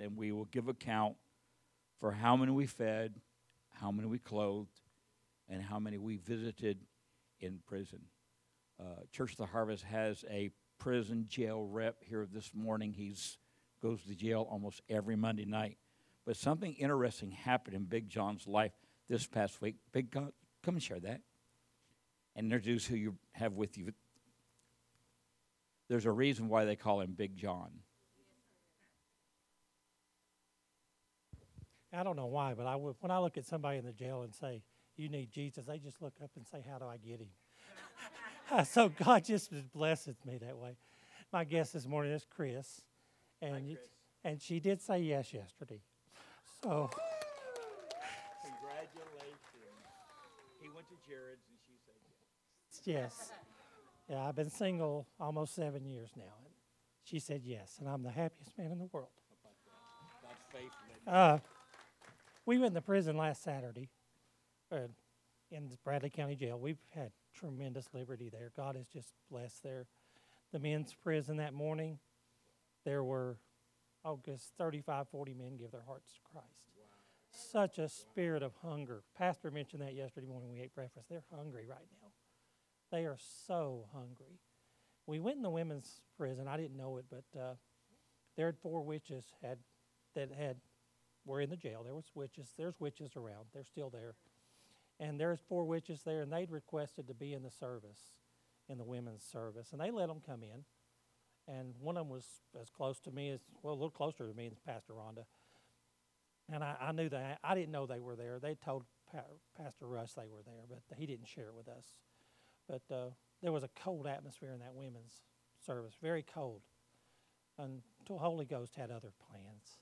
and we will give account for how many we fed, how many we clothed, and how many we visited in prison. Uh, Church of the Harvest has a prison jail rep here this morning. He's goes to jail almost every Monday night. But something interesting happened in Big John's life this past week. Big God, come and share that. And introduce who you have with you. There's a reason why they call him Big John. I don't know why, but I would, when I look at somebody in the jail and say, "You need Jesus," they just look up and say, "How do I get him?" so God just blesses me that way. My guest this morning is Chris, and Hi, Chris. and she did say yes yesterday. So Congratulations. He went to Jared's and she said yes. yes, yeah, I've been single almost seven years now, and she said yes, and I'm the happiest man in the world. God's faithful. Uh, we went in the prison last Saturday uh, in Bradley County Jail. We've had tremendous liberty there. God has just blessed there. The men's prison that morning, there were, oh, guess 35, 40 men give their hearts to Christ. Such a spirit of hunger. Pastor mentioned that yesterday morning we ate breakfast. They're hungry right now. They are so hungry. We went in the women's prison. I didn't know it, but uh, there had four witches had that had were in the jail. There was witches. There's witches around. They're still there. And there's four witches there, and they'd requested to be in the service, in the women's service, and they let them come in. And one of them was as close to me as well, a little closer to me than Pastor Rhonda. And I, I knew that I didn't know they were there. They told pa- Pastor Russ they were there, but he didn't share it with us. But uh, there was a cold atmosphere in that women's service, very cold, until Holy Ghost had other plans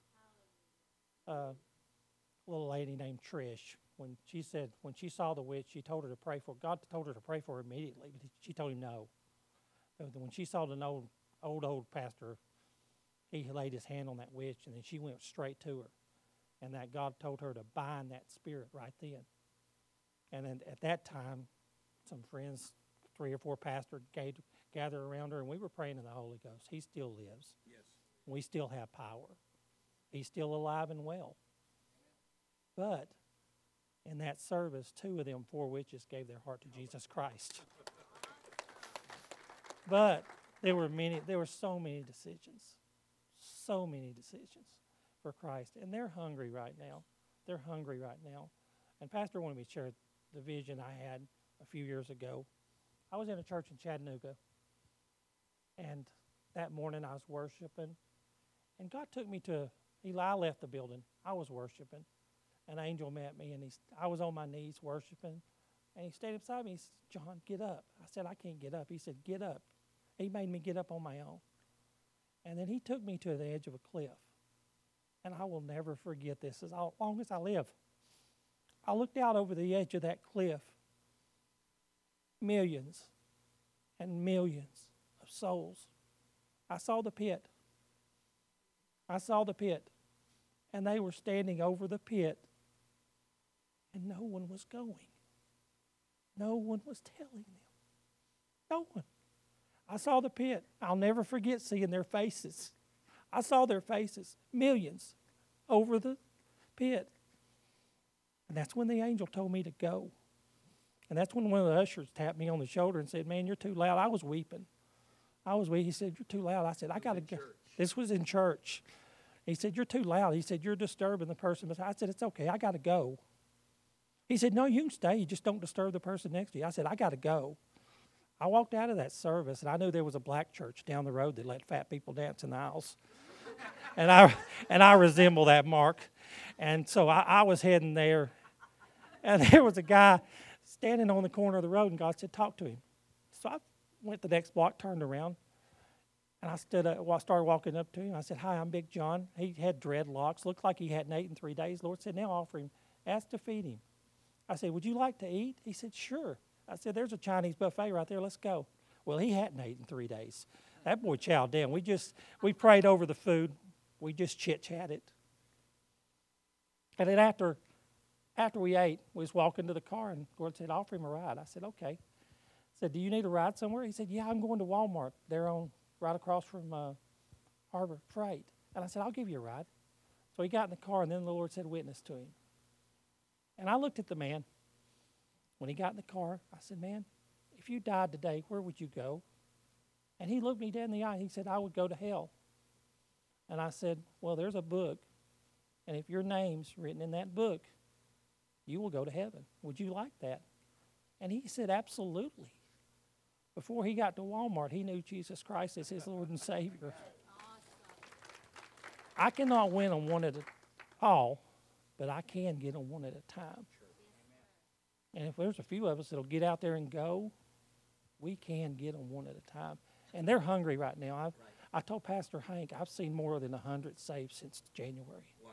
uh, little lady named Trish. When she said, when she saw the witch, she told her to pray for. God told her to pray for her immediately, but she told him no. But when she saw the old, old, old pastor, he laid his hand on that witch, and then she went straight to her, and that God told her to bind that spirit right then. And then at that time, some friends, three or four pastors, gathered, gathered around her, and we were praying in the Holy Ghost. He still lives. Yes. We still have power. He's still alive and well. But in that service, two of them four witches gave their heart to Jesus Christ. But there were many, there were so many decisions, so many decisions for Christ. And they're hungry right now. They're hungry right now. And Pastor wanted me to share the vision I had a few years ago. I was in a church in Chattanooga, and that morning I was worshiping, and God took me to Eli left the building. I was worshiping. An angel met me, and he, I was on my knees worshiping. And he stayed beside me. He said, John, get up. I said, I can't get up. He said, Get up. He made me get up on my own. And then he took me to the edge of a cliff. And I will never forget this as long as I live. I looked out over the edge of that cliff. Millions and millions of souls. I saw the pit. I saw the pit and they were standing over the pit, and no one was going. No one was telling them. No one. I saw the pit. I'll never forget seeing their faces. I saw their faces, millions, over the pit. And that's when the angel told me to go. And that's when one of the ushers tapped me on the shoulder and said, Man, you're too loud. I was weeping. I was weeping. He said, You're too loud. I said, I got to go. This was in church. He said, You're too loud. He said, You're disturbing the person. I said, It's okay. I got to go. He said, No, you can stay. You just don't disturb the person next to you. I said, I got to go. I walked out of that service and I knew there was a black church down the road that let fat people dance in the aisles. and I and I resemble that mark. And so I, I was heading there. And there was a guy standing on the corner of the road and God said, Talk to him. So I went the next block, turned around, and I stood up, well, started walking up to him. I said, Hi, I'm Big John. He had dreadlocks, looked like he hadn't eaten three days. Lord said, Now offer him, ask to feed him. I said, Would you like to eat? He said, Sure. I said, There's a Chinese buffet right there. Let's go. Well, he hadn't eaten three days. That boy chowed down. We just, we prayed over the food. We just chit chatted. And then after, after we ate, we was walking to the car, and Gordon said, Offer him a ride. I said, Okay. I said, Do you need a ride somewhere? He said, Yeah, I'm going to Walmart. They're on right across from uh, Harbor Freight. And I said, I'll give you a ride. So he got in the car, and then the Lord said, Witness to him. And I looked at the man. When he got in the car, I said, Man, if you died today, where would you go? And he looked me dead in the eye. He said, I would go to hell. And I said, Well, there's a book. And if your name's written in that book, you will go to heaven. Would you like that? And he said, Absolutely. Before he got to Walmart, he knew Jesus Christ as his Lord and Savior. I cannot win on one at a all, but I can get on one at a time. And if there's a few of us that'll get out there and go, we can get on one at a time. And they're hungry right now. I've, I told Pastor Hank I've seen more than a hundred saved since January. Wow.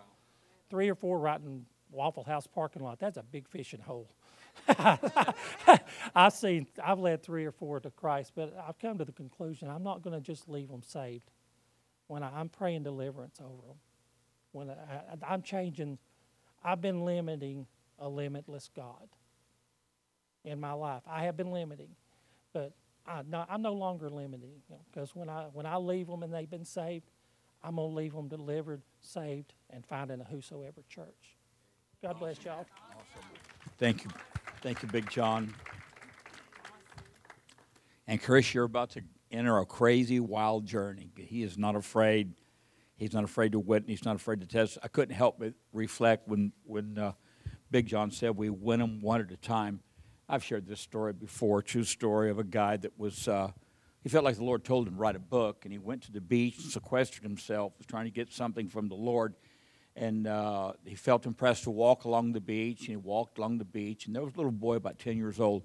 Three or four right in Waffle House parking lot. That's a big fishing hole. I've seen, I've led three or four to Christ, but I've come to the conclusion I'm not going to just leave them saved. When I, am praying deliverance over them, when I, I'm changing, I've been limiting a limitless God in my life. I have been limiting, but I, I'm no longer limiting because you know, when I when I leave them and they've been saved, I'm gonna leave them delivered, saved, and finding a whosoever church. God bless y'all. Thank you. Thank you, Big John. And Chris, you're about to enter a crazy, wild journey. He is not afraid. He's not afraid to witness. He's not afraid to test. I couldn't help but reflect when when uh, Big John said we win them one at a time. I've shared this story before. True story of a guy that was. Uh, he felt like the Lord told him to write a book, and he went to the beach sequestered himself. Was trying to get something from the Lord and uh, he felt impressed to walk along the beach. And he walked along the beach, and there was a little boy about 10 years old.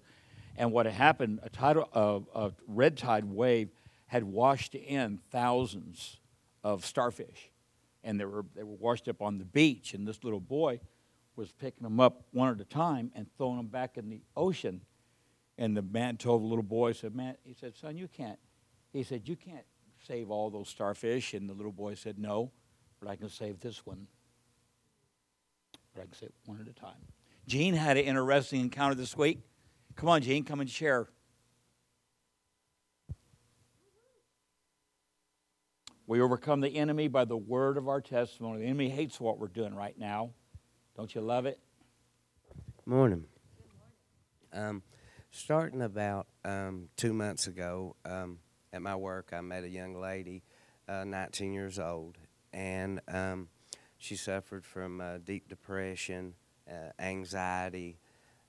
And what had happened, a, tidal, uh, a red tide wave had washed in thousands of starfish, and they were, they were washed up on the beach. And this little boy was picking them up one at a time and throwing them back in the ocean. And the man told the little boy, said, "Man," he said, "Son, you can't." He said, "You can't save all those starfish." And the little boy said, "No, but I can save this one." I can say it one at a time. Gene had an interesting encounter this week. Come on, Gene, come and share. We overcome the enemy by the word of our testimony. The enemy hates what we're doing right now. Don't you love it? Morning. Um, starting about um, two months ago, um, at my work, I met a young lady, uh, 19 years old, and um, she suffered from uh, deep depression, uh, anxiety.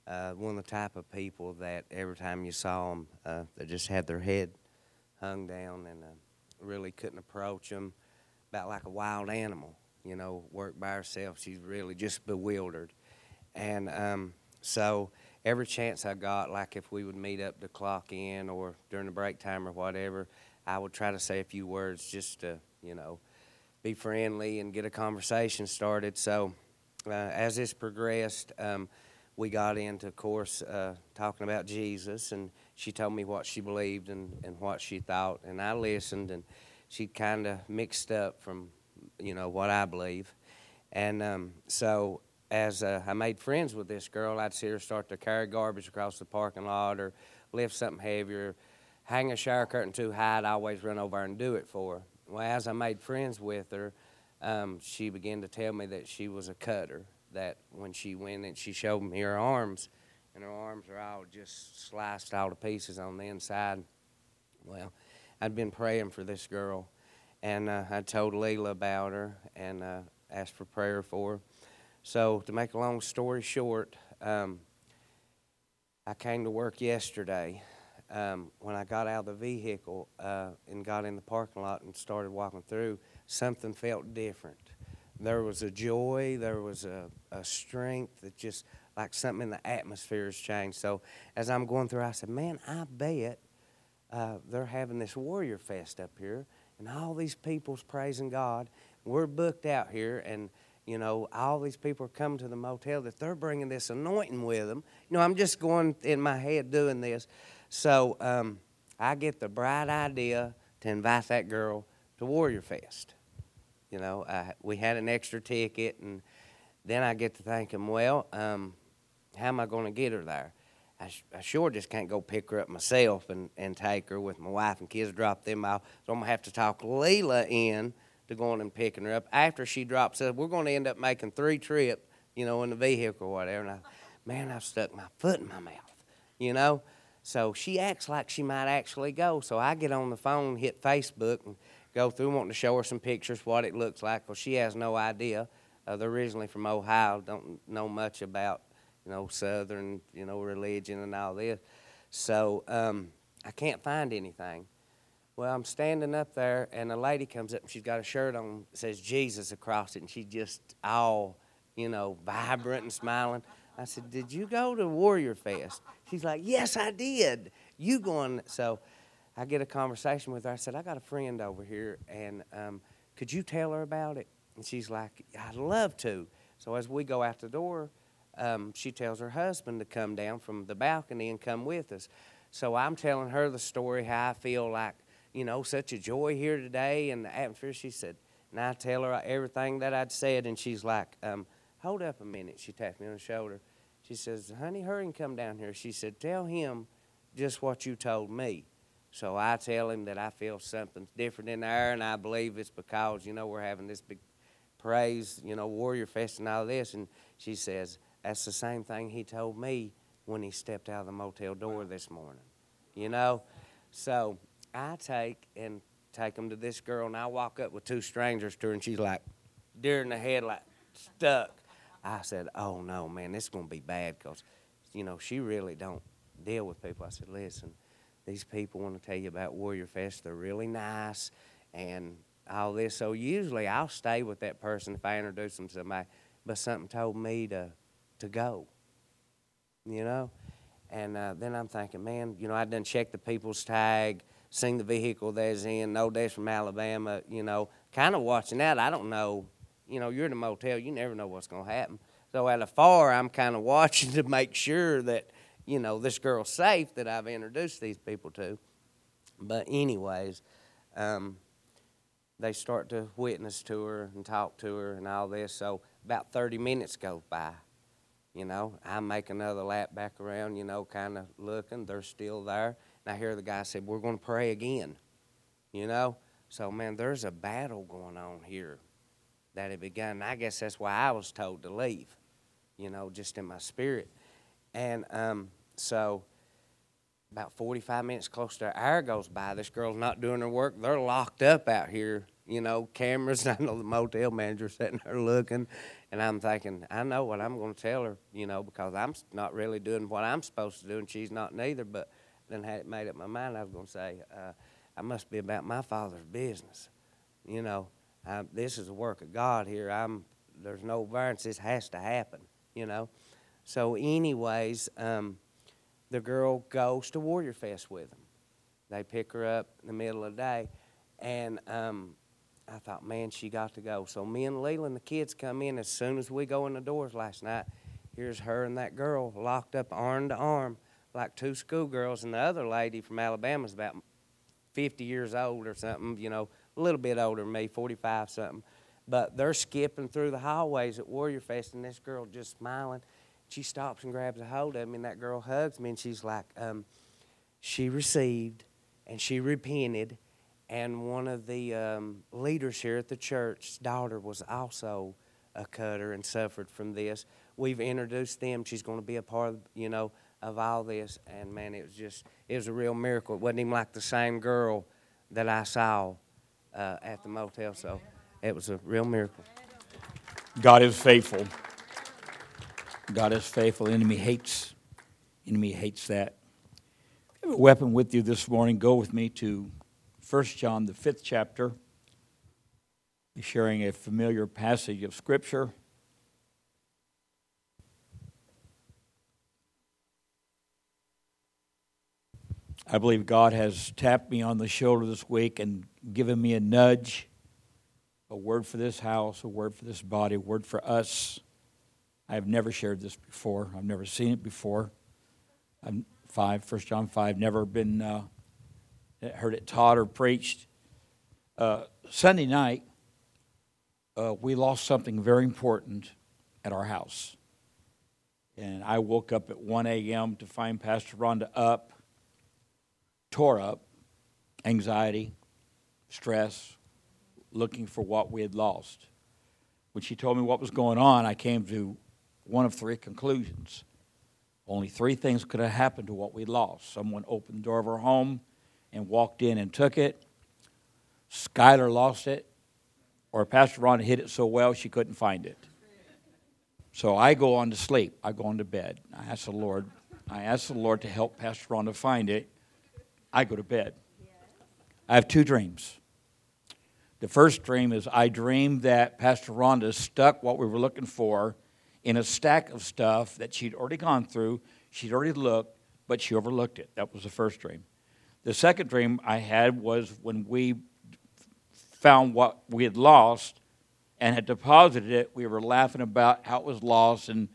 Uh, one of the type of people that every time you saw them, uh, they just had their head hung down and uh, really couldn't approach them, about like a wild animal. You know, work by herself. She's really just bewildered, and um, so every chance I got, like if we would meet up to clock in or during the break time or whatever, I would try to say a few words just to, you know, be friendly and get a conversation started. So, uh, as this progressed, um, we got into, of course, uh, talking about Jesus, and she told me what she believed and, and what she thought, and I listened, and she kind of mixed up from, you know, what I believe, and um, so as uh, I made friends with this girl, I'd see her start to carry garbage across the parking lot or lift something heavier, hang a shower curtain too high. I'd always run over and do it for her. Well, as I made friends with her, um, she began to tell me that she was a cutter. That when she went and she showed me her arms, and her arms are all just sliced all to pieces on the inside. Well, I'd been praying for this girl, and uh, I told Leela about her and uh, asked for prayer for her. So, to make a long story short, um, I came to work yesterday um, when I got out of the vehicle uh, and got in the parking lot and started walking through, something felt different. There was a joy, there was a, a strength that just like something in the atmosphere has changed. So as I'm going through, I said, Man, I bet uh, they're having this Warrior Fest up here, and all these people's praising God. We're booked out here, and you know, all these people are coming to the motel that they're bringing this anointing with them. You know, I'm just going in my head doing this. So um, I get the bright idea to invite that girl to Warrior Fest. You know, I, we had an extra ticket, and then I get to thinking, well, um, how am I going to get her there? I, sh- I, sure just can't go pick her up myself and, and take her with my wife and kids, drop them off. So I'm going to have to talk Leela in to going and picking her up. After she drops us, we're going to end up making three trips, you know, in the vehicle or whatever. And I, man, I've stuck my foot in my mouth, you know. So she acts like she might actually go. So I get on the phone, hit Facebook, and go through wanting to show her some pictures, what it looks like. Well, she has no idea. Uh, they're originally from Ohio, don't know much about, you know, Southern, you know, religion and all this. So um, I can't find anything. Well, I'm standing up there, and a lady comes up, and she's got a shirt on that says Jesus across it, and she's just all, you know, vibrant and smiling. I said, Did you go to Warrior Fest? She's like, Yes, I did. You going? So I get a conversation with her. I said, I got a friend over here, and um, could you tell her about it? And she's like, I'd love to. So as we go out the door, um, she tells her husband to come down from the balcony and come with us. So I'm telling her the story, how I feel like, you know, such a joy here today and the atmosphere. She said, and I tell her everything that I'd said, and she's like, um, hold up a minute. She tapped me on the shoulder. She says, honey, hurry and come down here. She said, tell him just what you told me. So I tell him that I feel something's different in there, and I believe it's because, you know, we're having this big praise, you know, Warrior Fest and all this. And she says, that's the same thing he told me when he stepped out of the motel door this morning, you know? So I take and take him to this girl, and I walk up with two strangers to her, and she's like, deer in the headlight, stuck. I said, "Oh no, man, this is gonna be bad because, you know, she really don't deal with people." I said, "Listen, these people want to tell you about Warrior Fest. They're really nice and all this. So usually I'll stay with that person if I introduce them to somebody, but something told me to to go. You know." And uh, then I'm thinking, man, you know, I done checked the people's tag, seen the vehicle they's in, know they's from Alabama, you know, kind of watching that. I don't know you know, you're in a motel, you never know what's going to happen. So at afar, I'm kind of watching to make sure that, you know, this girl's safe that I've introduced these people to. But, anyways, um, they start to witness to her and talk to her and all this. So about 30 minutes goes by. You know, I make another lap back around, you know, kind of looking. They're still there. And I hear the guy say, We're going to pray again. You know? So, man, there's a battle going on here that had begun. I guess that's why I was told to leave, you know, just in my spirit. And um, so about 45 minutes close to an hour goes by. This girl's not doing her work. They're locked up out here, you know, cameras. I know the motel manager sitting there looking. And I'm thinking, I know what I'm going to tell her, you know, because I'm not really doing what I'm supposed to do, and she's not neither. But then had made up my mind, I was going to say, uh, I must be about my father's business, you know. I, this is a work of God here. I'm there's no variance. This has to happen, you know. So, anyways, um, the girl goes to Warrior Fest with them. They pick her up in the middle of the day, and um, I thought, man, she got to go. So me and Leland, the kids, come in as soon as we go in the doors last night. Here's her and that girl locked up arm to arm like two schoolgirls, and the other lady from Alabama's about 50 years old or something, you know, a little bit older than me, 45 something. But they're skipping through the hallways at Warrior Fest, and this girl just smiling. She stops and grabs a hold of me, and that girl hugs me, and she's like, um, she received and she repented. And one of the um, leaders here at the church's daughter was also a cutter and suffered from this. We've introduced them. She's going to be a part of, you know, of all this. And man, it was just, it was a real miracle. It wasn't even like the same girl that I saw uh, at the motel. So it was a real miracle. God is faithful. God is faithful. Enemy hates. Enemy hates that. If you have a weapon with you this morning, go with me to 1 John, the fifth chapter. Be sharing a familiar passage of Scripture. I believe God has tapped me on the shoulder this week and given me a nudge, a word for this house, a word for this body, a word for us. I have never shared this before. I've never seen it before. I'm five, First John five. Never been uh, heard it taught or preached. Uh, Sunday night, uh, we lost something very important at our house, and I woke up at 1 a.m. to find Pastor Rhonda up tore up, anxiety, stress, looking for what we had lost. When she told me what was going on, I came to one of three conclusions. Only three things could have happened to what we lost. Someone opened the door of our home and walked in and took it. Skylar lost it, or Pastor Ron hid it so well she couldn't find it. So I go on to sleep. I go on to bed. I ask the Lord. I ask the Lord to help Pastor Ron to find it. I go to bed. I have two dreams. The first dream is I dreamed that Pastor Rhonda stuck what we were looking for in a stack of stuff that she'd already gone through. She'd already looked, but she overlooked it. That was the first dream. The second dream I had was when we found what we had lost and had deposited it, we were laughing about how it was lost and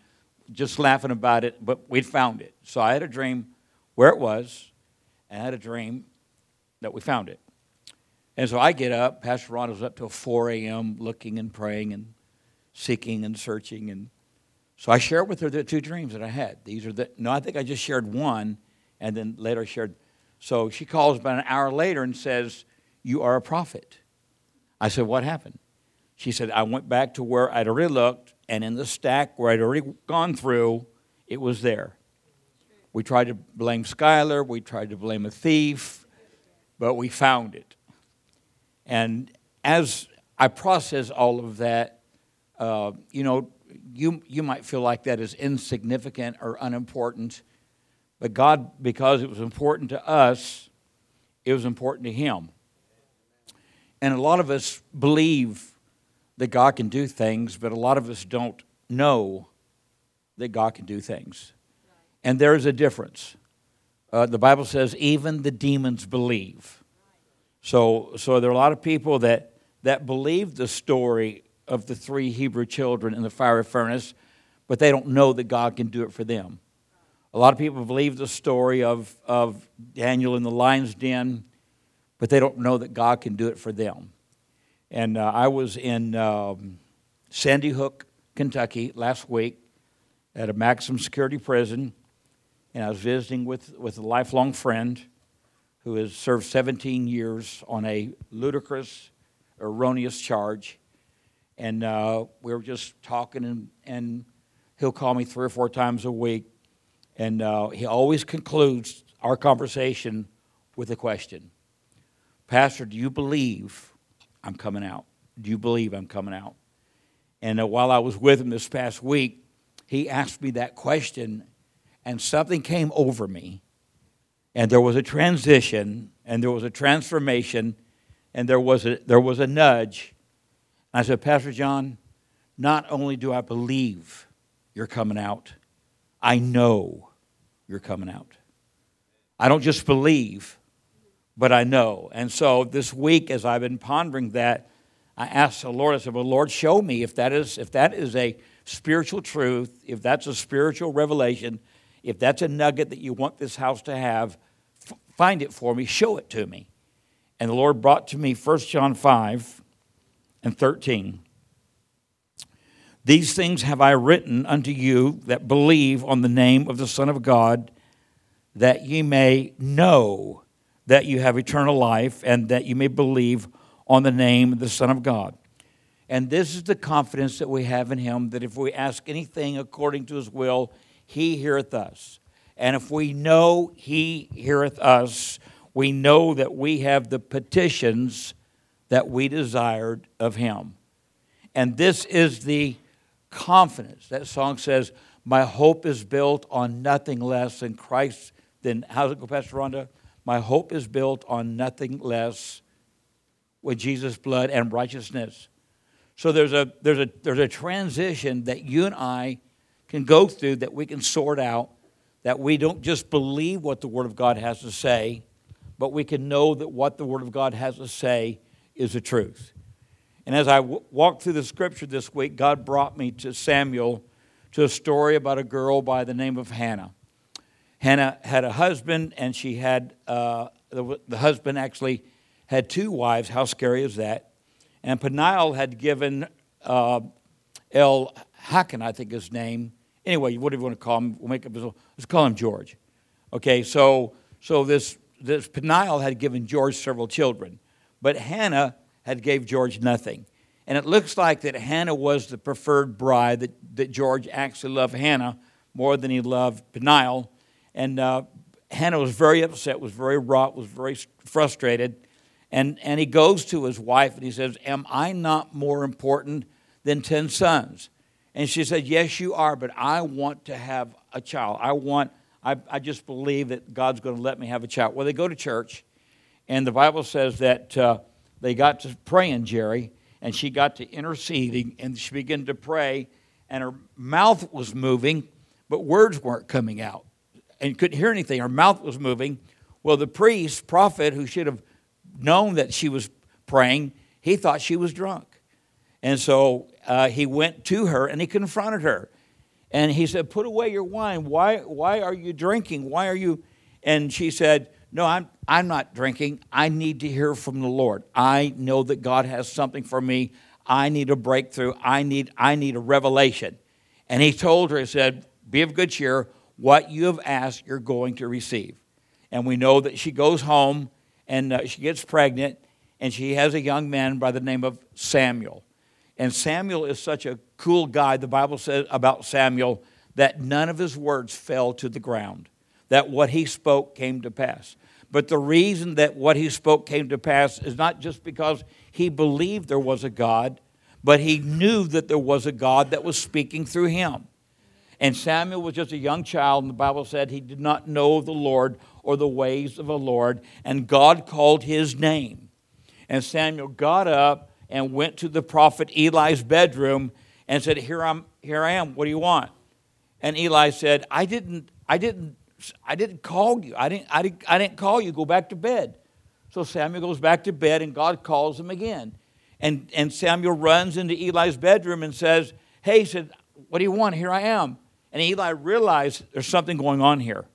just laughing about it, but we'd found it. So I had a dream where it was, and I had a dream that we found it. And so I get up. Pastor Ron was up till 4 a.m. looking and praying and seeking and searching. And so I shared with her the two dreams that I had. These are the, no, I think I just shared one, and then later shared. So she calls about an hour later and says, You are a prophet. I said, What happened? She said, I went back to where I'd already looked, and in the stack where I'd already gone through, it was there. We tried to blame Skylar, we tried to blame a thief, but we found it. And as I process all of that, uh, you know, you, you might feel like that is insignificant or unimportant, but God, because it was important to us, it was important to Him. And a lot of us believe that God can do things, but a lot of us don't know that God can do things. And there is a difference. Uh, the Bible says even the demons believe. So, so there are a lot of people that, that believe the story of the three Hebrew children in the fiery furnace, but they don't know that God can do it for them. A lot of people believe the story of, of Daniel in the lion's den, but they don't know that God can do it for them. And uh, I was in um, Sandy Hook, Kentucky last week at a maximum security prison, and I was visiting with, with a lifelong friend who has served 17 years on a ludicrous, erroneous charge. And uh, we were just talking, and, and he'll call me three or four times a week. And uh, he always concludes our conversation with a question Pastor, do you believe I'm coming out? Do you believe I'm coming out? And uh, while I was with him this past week, he asked me that question, and something came over me. And there was a transition, and there was a transformation, and there was a, there was a nudge. I said, Pastor John, not only do I believe you're coming out, I know you're coming out. I don't just believe, but I know. And so this week, as I've been pondering that, I asked the Lord, I said, Well, Lord, show me if that is if that is a spiritual truth, if that's a spiritual revelation, if that's a nugget that you want this house to have, find it for me, show it to me. And the Lord brought to me 1 John 5 and 13. These things have I written unto you that believe on the name of the Son of God, that ye may know that you have eternal life, and that you may believe on the name of the Son of God. And this is the confidence that we have in Him that if we ask anything according to His will, He heareth us. And if we know He heareth us, we know that we have the petitions that we desired of Him. And this is the confidence. That song says, My hope is built on nothing less than Christ. Then, how's it go, Pastor Rhonda? My hope is built on nothing less with Jesus' blood and righteousness. So there's a, there's, a, there's a transition that you and I can go through that we can sort out, that we don't just believe what the Word of God has to say, but we can know that what the Word of God has to say is the truth. And as I w- walked through the scripture this week, God brought me to Samuel to a story about a girl by the name of Hannah. Hannah had a husband, and she had, uh, the, the husband actually had two wives. How scary is that? And Peniel had given uh, El Hakan, I think his name. Anyway, whatever you want to call him, we'll make up his let's call him George. Okay, so so this this Peniel had given George several children, but Hannah had gave George nothing. And it looks like that Hannah was the preferred bride, that, that George actually loved Hannah more than he loved Peniel. And uh, Hannah was very upset, was very wrought, was very frustrated. And, and he goes to his wife and he says, Am I not more important than 10 sons? And she said, Yes, you are, but I want to have a child. I want, I, I just believe that God's going to let me have a child. Well, they go to church, and the Bible says that uh, they got to praying, Jerry, and she got to interceding, and she began to pray, and her mouth was moving, but words weren't coming out. And couldn't hear anything. Her mouth was moving. Well, the priest, prophet, who should have known that she was praying, he thought she was drunk. And so uh, he went to her and he confronted her. And he said, Put away your wine. Why, why are you drinking? Why are you? And she said, No, I'm, I'm not drinking. I need to hear from the Lord. I know that God has something for me. I need a breakthrough. I need, I need a revelation. And he told her, He said, Be of good cheer. What you have asked, you're going to receive. And we know that she goes home and uh, she gets pregnant and she has a young man by the name of Samuel. And Samuel is such a cool guy. The Bible says about Samuel that none of his words fell to the ground, that what he spoke came to pass. But the reason that what he spoke came to pass is not just because he believed there was a God, but he knew that there was a God that was speaking through him. And Samuel was just a young child, and the Bible said he did not know the Lord or the ways of the Lord, and God called his name. And Samuel got up and went to the prophet Eli's bedroom and said, Here I'm here I am. What do you want? And Eli said, I didn't, I didn't, I didn't call you. I didn't, I didn't, I didn't call you. Go back to bed. So Samuel goes back to bed and God calls him again. And, and Samuel runs into Eli's bedroom and says, Hey, he said, What do you want? Here I am. And Eli realized there's something going on here.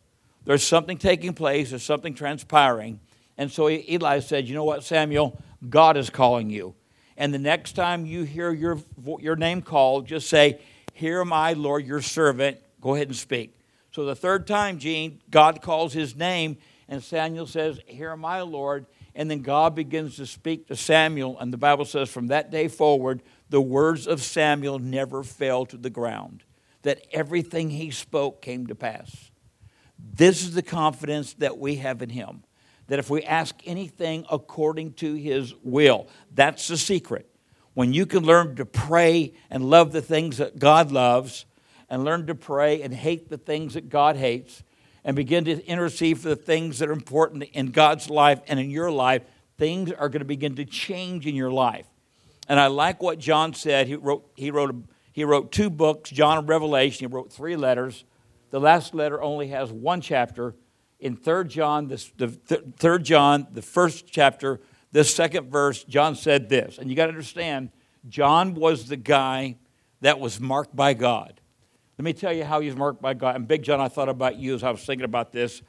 There's something taking place, there's something transpiring. And so Eli said, You know what, Samuel? God is calling you. And the next time you hear your, your name called, just say, Here am I, Lord, your servant. Go ahead and speak. So the third time, Gene, God calls his name, and Samuel says, Here am I, Lord. And then God begins to speak to Samuel, and the Bible says, From that day forward, the words of Samuel never fell to the ground, that everything he spoke came to pass. This is the confidence that we have in him that if we ask anything according to his will, that's the secret. When you can learn to pray and love the things that God loves, and learn to pray and hate the things that God hates, and begin to intercede for the things that are important in God's life and in your life, things are going to begin to change in your life. And I like what John said. He wrote, he wrote, he wrote two books, John and Revelation. He wrote three letters. The last letter only has one chapter, in 3 John, this, the th- 3 John, the first chapter, the second verse, John said this. And you got to understand, John was the guy that was marked by God. Let me tell you how he's marked by God. And Big John, I thought about you as I was thinking about this.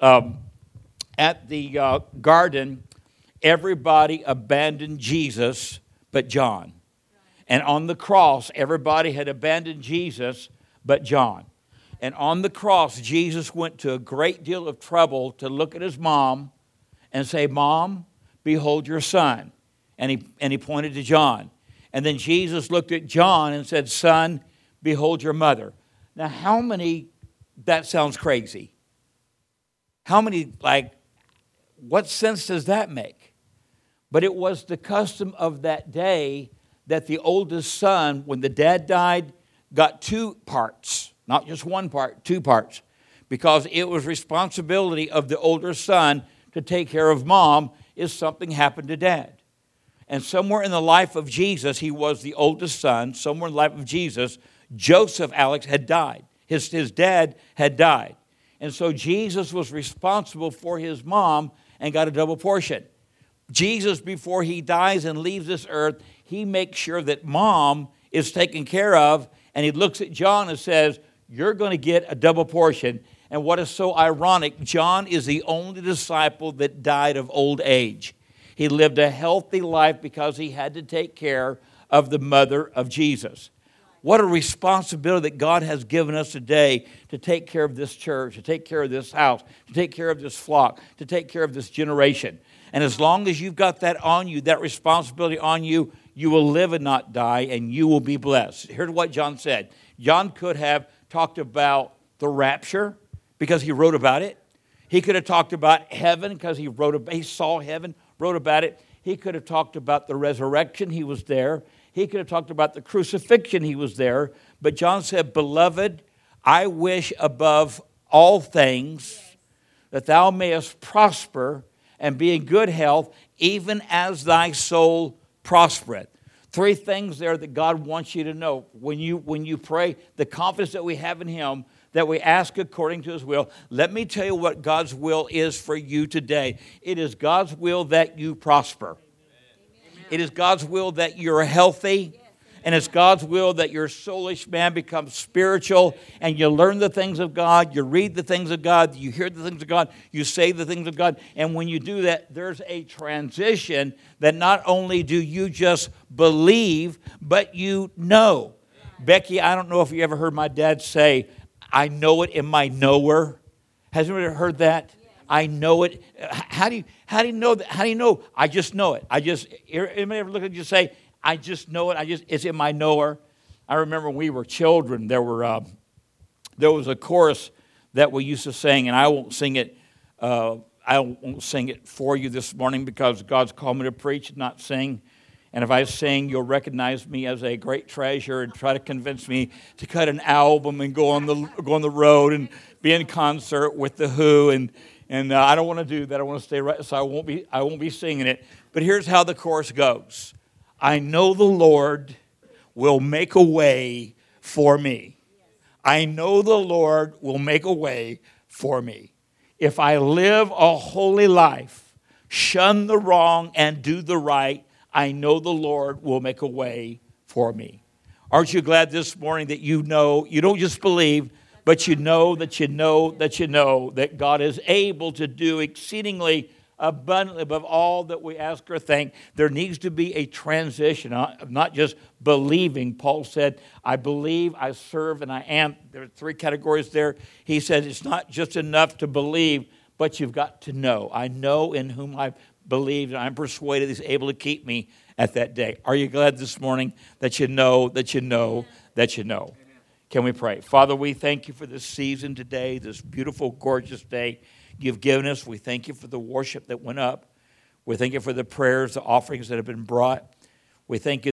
Um, at the uh, garden, everybody abandoned Jesus but John. And on the cross, everybody had abandoned Jesus but John. And on the cross, Jesus went to a great deal of trouble to look at his mom and say, Mom, behold your son. And he, and he pointed to John. And then Jesus looked at John and said, Son, behold your mother. Now, how many, that sounds crazy. How many, like, what sense does that make? But it was the custom of that day that the oldest son, when the dad died, got two parts not just one part, two parts, because it was responsibility of the older son to take care of mom if something happened to dad. And somewhere in the life of Jesus, he was the oldest son. Somewhere in the life of Jesus, Joseph, Alex, had died. His, his dad had died. And so Jesus was responsible for his mom and got a double portion. Jesus, before he dies and leaves this earth, he makes sure that mom is taken care of. And he looks at John and says, you're going to get a double portion. And what is so ironic, John is the only disciple that died of old age. He lived a healthy life because he had to take care of the mother of Jesus. What a responsibility that God has given us today to take care of this church, to take care of this house, to take care of this flock, to take care of this generation. And as long as you've got that on you, that responsibility on you, you will live and not die, and you will be blessed. Here's what John said John could have talked about the rapture because he wrote about it. He could have talked about heaven because he wrote about, he saw heaven, wrote about it. He could have talked about the resurrection, he was there. He could have talked about the crucifixion, he was there. But John said, Beloved, I wish above all things that thou mayest prosper and be in good health, even as thy soul prospereth. Three things there that God wants you to know when you when you pray, the confidence that we have in Him, that we ask according to His will. Let me tell you what God's will is for you today. It is God's will that you prosper. It is God's will that you're healthy. And it's God's will that your soulish man becomes spiritual and you learn the things of God, you read the things of God, you hear the things of God, you say the things of God. And when you do that, there's a transition that not only do you just believe, but you know. Becky, I don't know if you ever heard my dad say, I know it in my knower. Has anybody heard that? I know it. How do you how do you know that? How do you know? I just know it. I just anybody ever look at you and say, I just know it. I just it's in my knower. I remember when we were children, there were uh, there was a chorus that we used to sing, and I won't sing it. Uh, I won't sing it for you this morning because God's called me to preach, not sing. And if I sing, you'll recognize me as a great treasure and try to convince me to cut an album and go on the go on the road and be in concert with the Who. And and uh, I don't want to do that. I want to stay right, so I won't be I won't be singing it. But here's how the chorus goes: I know the Lord will make a way for me. I know the Lord will make a way for me. If I live a holy life, shun the wrong, and do the right, I know the Lord will make a way for me. Aren't you glad this morning that you know, you don't just believe, but you know that you know that you know that God is able to do exceedingly abundantly above all that we ask or think. There needs to be a transition uh, of not just believing. Paul said, I believe, I serve, and I am. There are three categories there. He said it's not just enough to believe, but you've got to know. I know in whom I believe, and I'm persuaded he's able to keep me at that day. Are you glad this morning that you know, that you know, that you know? Can we pray? Father, we thank you for this season today, this beautiful, gorgeous day you've given us. We thank you for the worship that went up. We thank you for the prayers, the offerings that have been brought. We thank you.